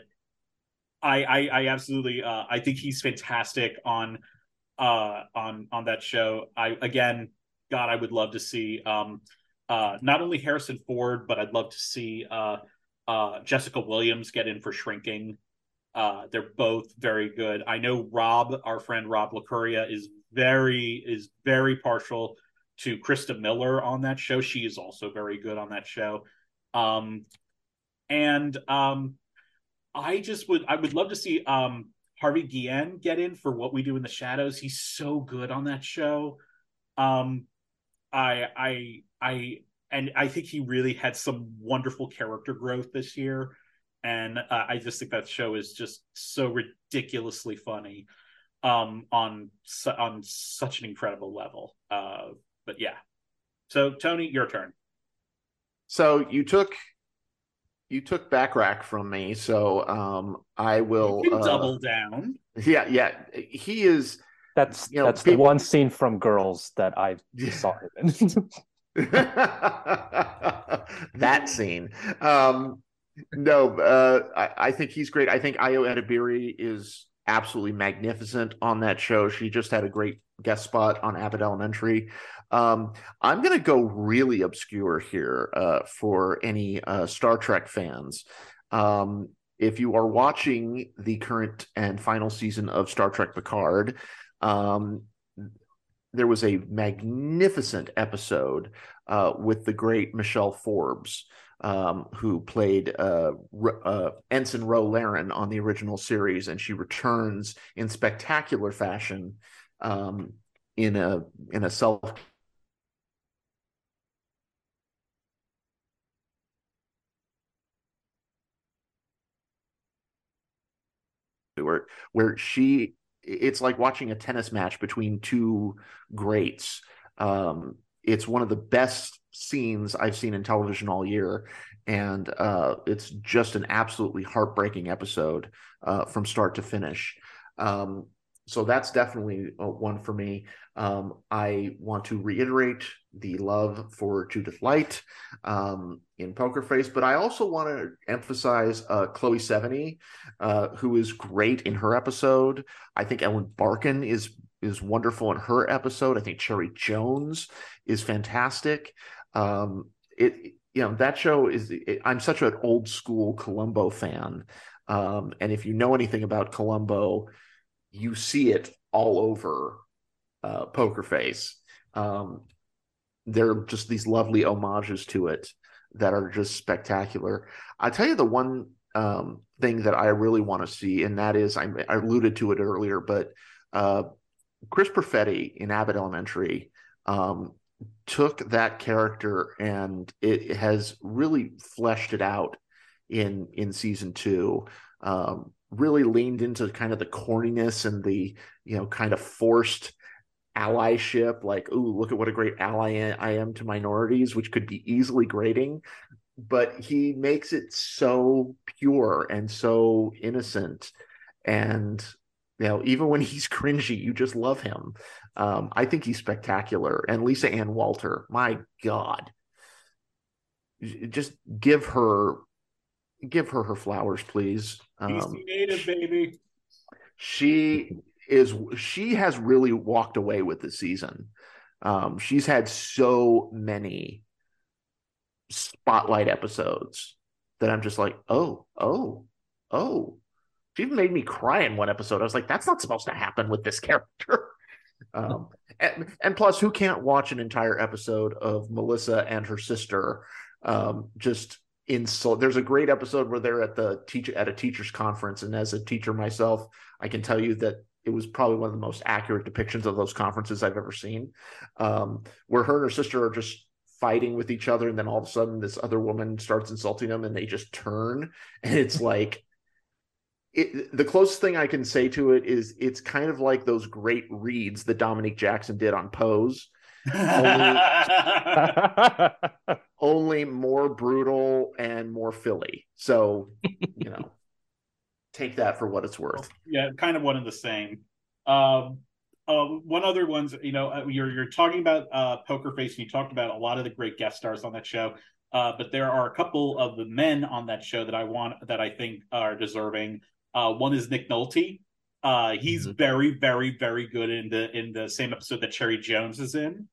I, I absolutely, uh, I think he's fantastic on, uh, on on that show. I again, God, I would love to see, um, uh, not only Harrison Ford, but I'd love to see, uh, Jessica Williams get in for Shrinking. Uh, they're both very good. I know Rob, our friend Rob Licuria, is very is very partial to Christa Miller on that show. She is also very good on that show. Um, and um, I just would I would love to see um, Harvey Guillen get in for what we do in the shadows. He's so good on that show. Um, I I I and I think he really had some wonderful character growth this year. And uh, I just think that show is just so ridiculously funny um, on on such an incredible level. Uh, but yeah. So Tony, your turn. So you took you took Bachrach from me, so um, I will uh, double down. Yeah, yeah. He is. That's you know, that's people... the one scene from Girls that I saw him in. that scene. Um, no, uh, I, I, think he's great. I think Ayo Edebiri is absolutely magnificent on that show. She just had a great guest spot on Abbott Elementary. Um, I'm going to go really obscure here uh, for any uh, Star Trek fans. Um, if you are watching the current and final season of Star Trek Picard, um, there was a magnificent episode uh, with the great Michelle Forbes, um, who played uh, uh, Ensign Ro Laren on the original series, and she returns in spectacular fashion um, in a in a self where where she it's like watching a tennis match between two greats. Um, it's one of the best scenes I've seen in television all year, and uh, it's just an absolutely heartbreaking episode uh, from start to finish. Um, so that's definitely uh, one for me. Um, I want to reiterate the love for Judith Light um, in Poker Face, but I also want to emphasize uh, Chloe Sevigny, uh, who is great in her episode. I think Ellen Barkin is is wonderful in her episode. I think Cherry Jones is fantastic. Um, it you know that show is. It, I'm such an old school Columbo fan, um, and if you know anything about Columbo you see it all over uh, Poker Face. Um, they're just these lovely homages to it that are just spectacular. I tell you the one um, thing that I really want to see, and that is I, I alluded to it earlier, but uh, Chris Perfetti in Abbott Elementary um, took that character and it has really fleshed it out in in season two. Um, really leaned into kind of the corniness and the you know kind of forced allyship like oh look at what a great ally i am to minorities which could be easily grating. But he makes it so pure and so innocent. And you know even when he's cringy you just love him. Um, i think he's spectacular. And lisa ann walter my god. Just give her give her her flowers, please. Um, native, baby. She is. She has really walked away with the season. Um, she's had so many spotlight episodes that I'm just like, oh, oh, oh. She even made me cry in one episode. I was like, that's not supposed to happen with this character. um, and, and plus, who can't watch an entire episode of Melissa and her sister um, just insult there's a great episode where they're at the teacher at a teachers conference. And as a teacher myself i can tell you that it was probably one of the most accurate depictions of those conferences i've ever seen. Um, where her and her sister are just fighting with each other. And then all of a sudden this other woman starts insulting them and they just turn. And it's like it, the closest thing I can say to it is it's kind of like those great reads that Dominique Jackson did on Pose, only, only more brutal and more Philly. So, you know, take that for what it's worth. Yeah, kind of one and the same. Um, um, one other ones, you know, uh, you're you're talking about uh, Poker Face, and you talked about a lot of the great guest stars on that show. Uh, but there are a couple of the men on that show that I want that I think are deserving. Uh, one is Nick Nolte. Uh, he's mm-hmm. very, very, very good in the in the same episode that Cherry Jones is in.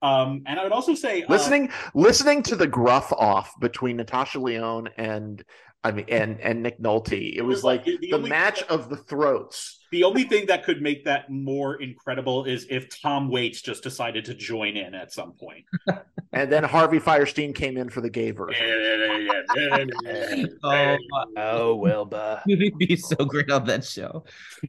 Um, and I would also say uh, listening listening to the gruff off between Natasha Lyonne and I mean and and Nick Nolte, it, it was, was, like, like the, the match of the throats. The only thing that could make that more incredible is if Tom Waits just decided to join in at some point. and then Harvey Fierstein came in for the gay version. oh, oh, Wilbur. He'd be so great on that show.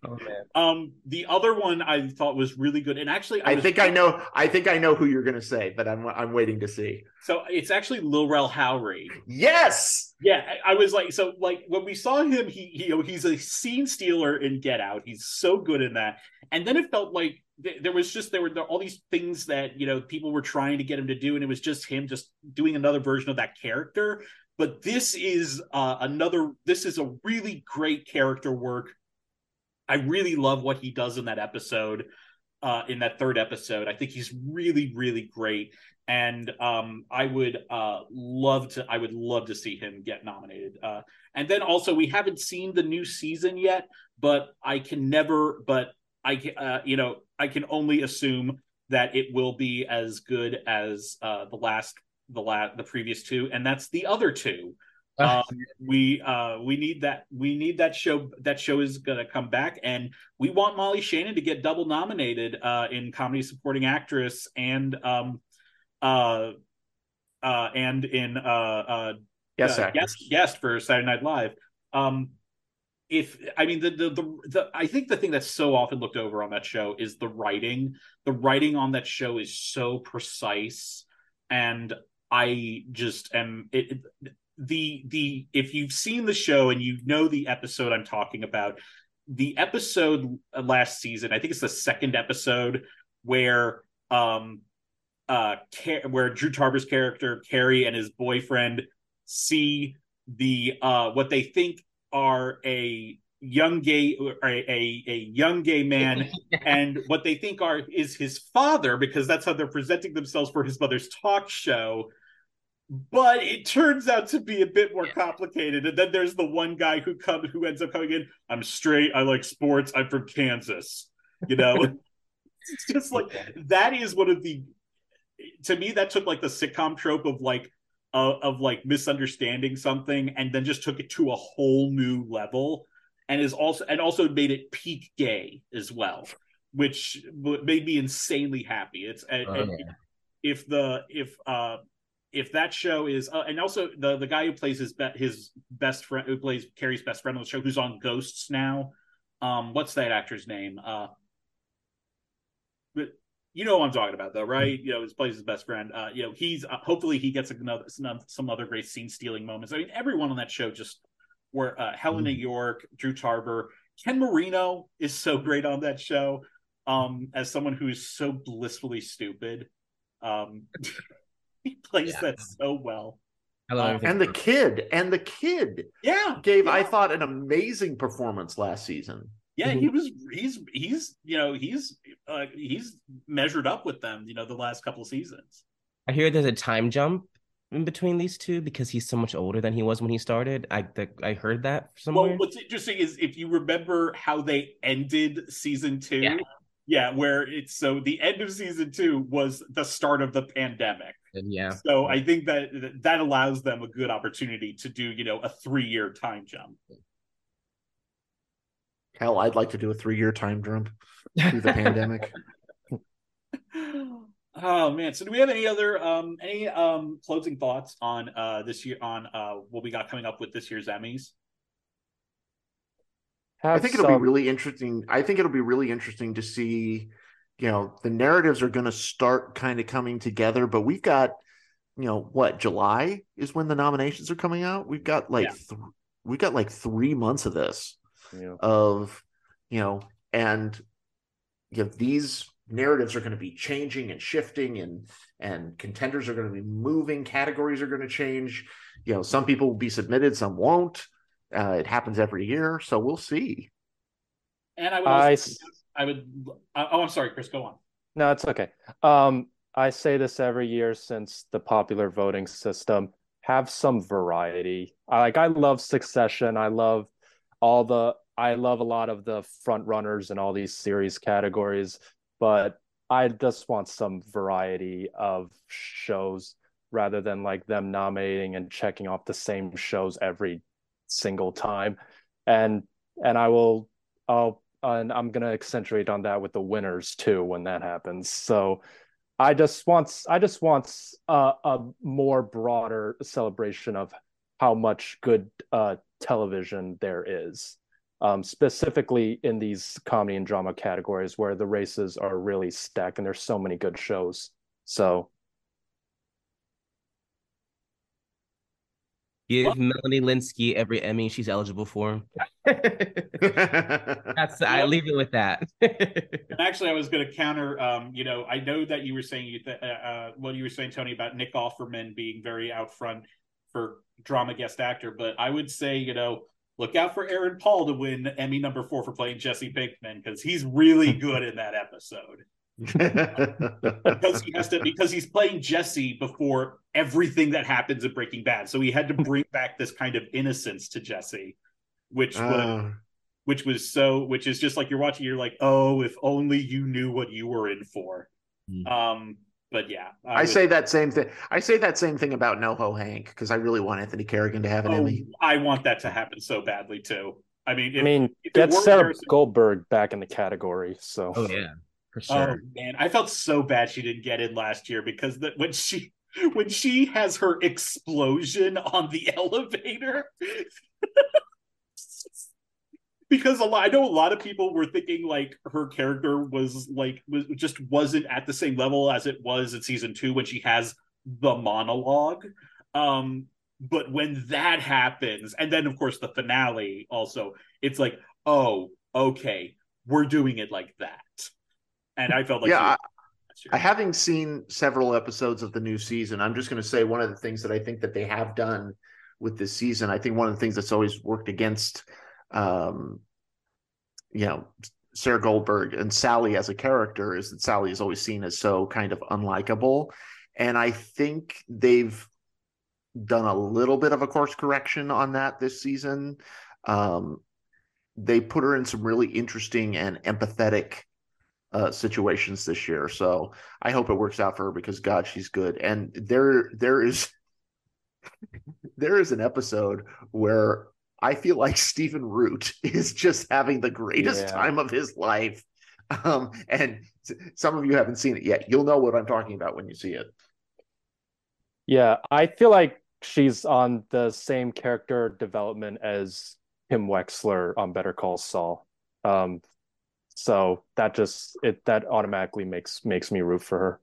Oh man. Um, the other one I thought was really good, and actually, I, I think I know. I think I know who you're going to say, but I'm I'm waiting to see. So it's actually Lil Rel Howery. Yes. Yeah, I, I was like, so like when we saw him, he, he you know he's a scene stealer in Get Out. He's so good in that, and then it felt like there was just there were all these things that you know people were trying to get him to do and it was just him just doing another version of that character but this is uh, another this is a really great character work i really love what he does in that episode uh, in that third episode i think he's really really great and um, i would uh, love to i would love to see him get nominated uh, and then also we haven't seen the new season yet but i can never but I uh, you know I can only assume that it will be as good as uh, the last the last the previous two, and that's the other two. Um, we uh, we need that we need that show that show is going to come back, and we want Molly Shannon to get double nominated uh, in comedy supporting actress and um uh uh and in uh uh yes uh, guest guest for Saturday Night Live. Um, if I mean the, the the the I think the thing that's so often looked over on that show is the writing. The writing on that show is so precise, and I just am it, the the if you've seen the show and you know the episode I'm talking about, the episode last season, I think it's the second episode where um uh where Drew Tarver's character Carrie and his boyfriend see the uh what they think are a young gay a, a, a young gay man and what they think are is his father because that's how they're presenting themselves for his mother's talk show. But it turns out to be a bit more complicated and then there's the one guy who come who ends up coming in i'm straight i like sports i'm from kansas you know? It's just like that is one of the to me that took like the sitcom trope of like of, of like misunderstanding something and then just took it to a whole new level and is also and also made it peak gay as well which made me insanely happy it's oh, and, yeah. if the if uh if that show is uh, and also the the guy who plays his be- his best friend who plays Carrie's best friend on the show who's on Ghosts now um what's that actor's name uh you know what I'm talking about, though, right? You know, his plays his best friend. Uh, you know, he's uh, hopefully he gets another some other great scene stealing moments. I mean, everyone on that show just were uh, Helena mm-hmm. Yorke, Drew Tarver, Ken Marino is so great on that show. Um, as someone who is so blissfully stupid, um, he plays yeah. that so well. Um, and the kid, and the kid, yeah, gave yeah. I thought an amazing performance last season. Yeah, mm-hmm. he was. He's he's you know he's uh, he's measured up with them. You know, the last couple of seasons. I hear there's a time jump in between these two because he's so much older than he was when he started. I the, I heard that somewhere. Well, what's interesting is if you remember how they ended season two. Yeah. yeah, where it's so the end of season two was the start of the pandemic. And yeah. So I think that that allows them a good opportunity to do, you know, a three year time jump. Hell, I'd like to do a three year time jump through the pandemic. Oh man! So do we have any other um any um closing thoughts on uh this year on uh what we got coming up with this year's Emmys? Have I think it'll be really interesting. I think it'll be really interesting to see, you know, the narratives are going to start kind of coming together. But we've got, you know, what July is when the nominations are coming out. We've got like, yeah. th- we've got like three months of this yeah. of you know and you know these narratives are going to be changing and shifting and and contenders are going to be moving categories are going to change you know some people will be submitted some won't uh, it happens every year so we'll see and i would also, I would. Uh, oh, I'm sorry, Chris. Go on. No, it's okay. Um, I say this every year since the popular voting system. Have some variety. I, like I love Succession. I love all the. I love a lot of the front runners in all these series categories, but I just want some variety of shows rather than like them nominating and checking off the same shows every single time. And and I will I'll and I'm gonna accentuate on that with the winners too when that happens. So I just want I just want a, a more broader celebration of how much good uh, television there is, um, specifically in these comedy and drama categories where the races are really stacked and there's so many good shows. So Give well, Melanie Lynskey every Emmy she's eligible for. That's I leave it with that. actually, I was going to counter. Um, you know, I know that you were saying you th- uh, uh, what you were saying, Tony, about Nick Offerman being very out front for drama guest actor, but I would say, you know, look out for Aaron Paul to win Emmy number four for playing Jesse Pinkman because he's really good in that episode because he has to because he's playing Jesse before everything that happens in Breaking Bad. So he had to bring back this kind of innocence to Jesse, which uh. was which was so which is just like you're watching, you're like, oh, if only you knew what you were in for. Mm. Um, but yeah, I, I say that same thing. I say that same thing about NoHo Hank because I really want Anthony Carrigan to have an oh, Emmy. I want that to happen so badly too. I mean, if, I mean, get Sarah Goldberg back in the category. So, oh yeah, for oh, sure. Oh man, I felt so bad she didn't get in last year because that when she when she has her explosion on the elevator. Because a lot, I know a lot of people were thinking like her character was like was just wasn't at the same level as it was in season two when she has the monologue. Um, but when that happens, and then of course the finale also, it's like, oh, okay, we're doing it like that and I felt like yeah. I, having seen several episodes of the new season, I'm just going to say one of the things that I think that they have done with this season. I think one of the things that's always worked against, um, you know, Sarah Goldberg and Sally as a character is that Sally is always seen as so kind of unlikable, and I think they've done a little bit of a course correction on that this season. Um, they put her in some really interesting and empathetic uh, situations this year. So I hope it works out for her because God, she's good. And there, there is, there is an episode where I feel like Stephen Root is just having the greatest yeah. time of his life. Um, and some of you haven't seen it yet. You'll know what I'm talking about when you see it. Yeah, I feel like she's on the same character development as Kim Wexler on Better Call Saul. Um, so that just it that automatically makes makes me root for her.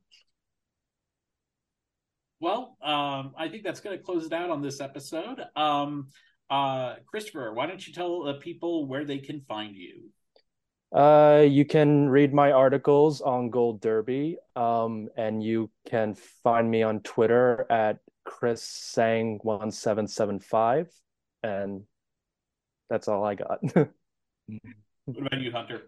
Well, um, I think that's going to close it out on this episode. Um, uh, Christopher, why don't you tell the people where they can find you? Uh, you can read my articles on Gold Derby, um, and you can find me on Twitter at Chris Sang one seven seven five, and that's all I got. what about you, Hunter?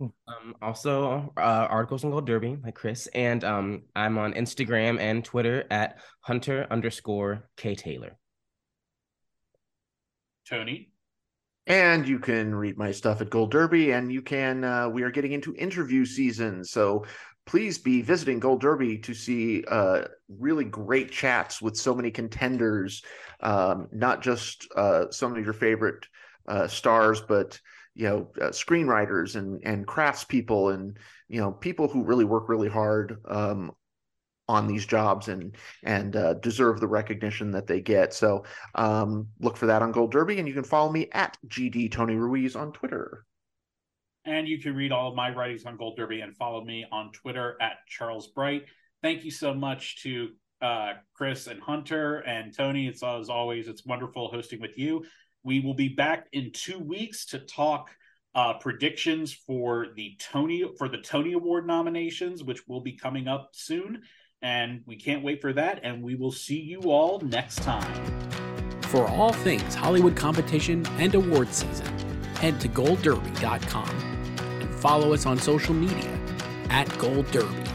Um, also, uh, articles on Gold Derby, like Chris, and um, I'm on Instagram and Twitter at Hunter underscore K Taylor. Tony. And you can read my stuff at Gold Derby, and you can. Uh, we are getting into interview season, so please be visiting Gold Derby to see uh, really great chats with so many contenders, um, not just uh, some of your favorite uh, stars, but you know uh, screenwriters and and craftspeople and you know people who really work really hard um, on these jobs and and uh, deserve the recognition that they get. So um, look for that on Gold Derby, and you can follow me at GD Tony Ruiz on Twitter. And you can read all of my writings on Gold Derby and follow me on Twitter at Charles Bright. Thank you so much to uh, Chris and Hunter and Tony. It's as always, it's wonderful hosting with you. We will be back in two weeks to talk uh, predictions for the Tony for the Tony Award nominations, which will be coming up soon, and we can't wait for that. And we will see you all next time. For all things Hollywood competition and award season, head to goldderby.com and follow us on social media at Gold Derby.